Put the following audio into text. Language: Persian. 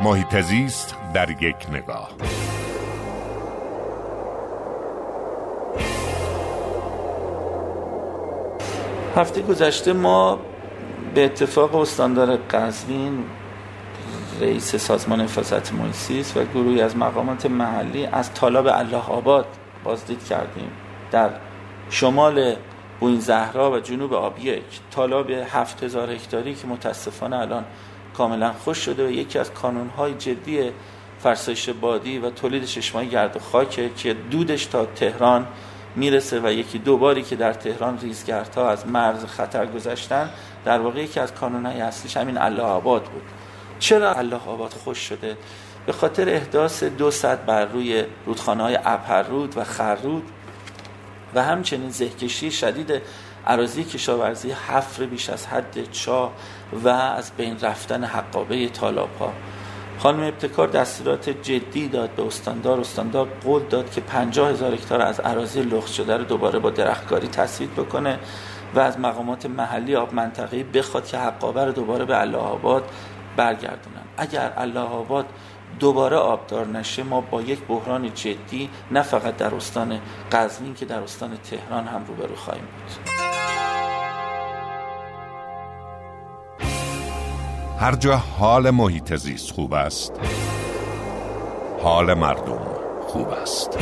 محیط زیست در یک نگاه. هفته گذشته ما به اتفاق استاندار قزوین رئیس سازمان حفاظت محیط و گروهی از مقامات محلی از طالاب الله آباد بازدید کردیم. در شمال بوین زهرا و جنوب آب یک طالاب هفت هزار هکتاری که متاسفانه الان کاملا خوش شده و یکی از کانونهای جدی فرسایش بادی و تولید ششمای گرد و خاکه که دودش تا تهران می‌رسه و یکی دو باری که در تهران ریزگردها از مرز خطر گذشتن در واقع یکی از کانونهای اصلیش همین الله آباد بود. چرا الله آباد خوش شده؟ به خاطر احداث دو صد بر روی رودخانه های و خرود و همچنین زهکشی شدید عراضی کشاورزی حفر بیش از حد چاه و از بین رفتن حقابه تالاب ها خانم ابتکار دستورات جدی داد به استاندار استاندار قول داد که پنجاه هزار هکتار از عراضی لخت شده رو دوباره با درختکاری تصویب بکنه و از مقامات محلی آب منطقه‌ای بخواد که حقابه رو دوباره به الله آباد برگردونن. اگر الله آباد دوباره آبدار نشه ما با یک بحران جدی نه فقط در استان قزوین که در استان تهران هم روبرو خواهیم بود. هر جا حال محیط زیست خوب است حال مردم خوب است.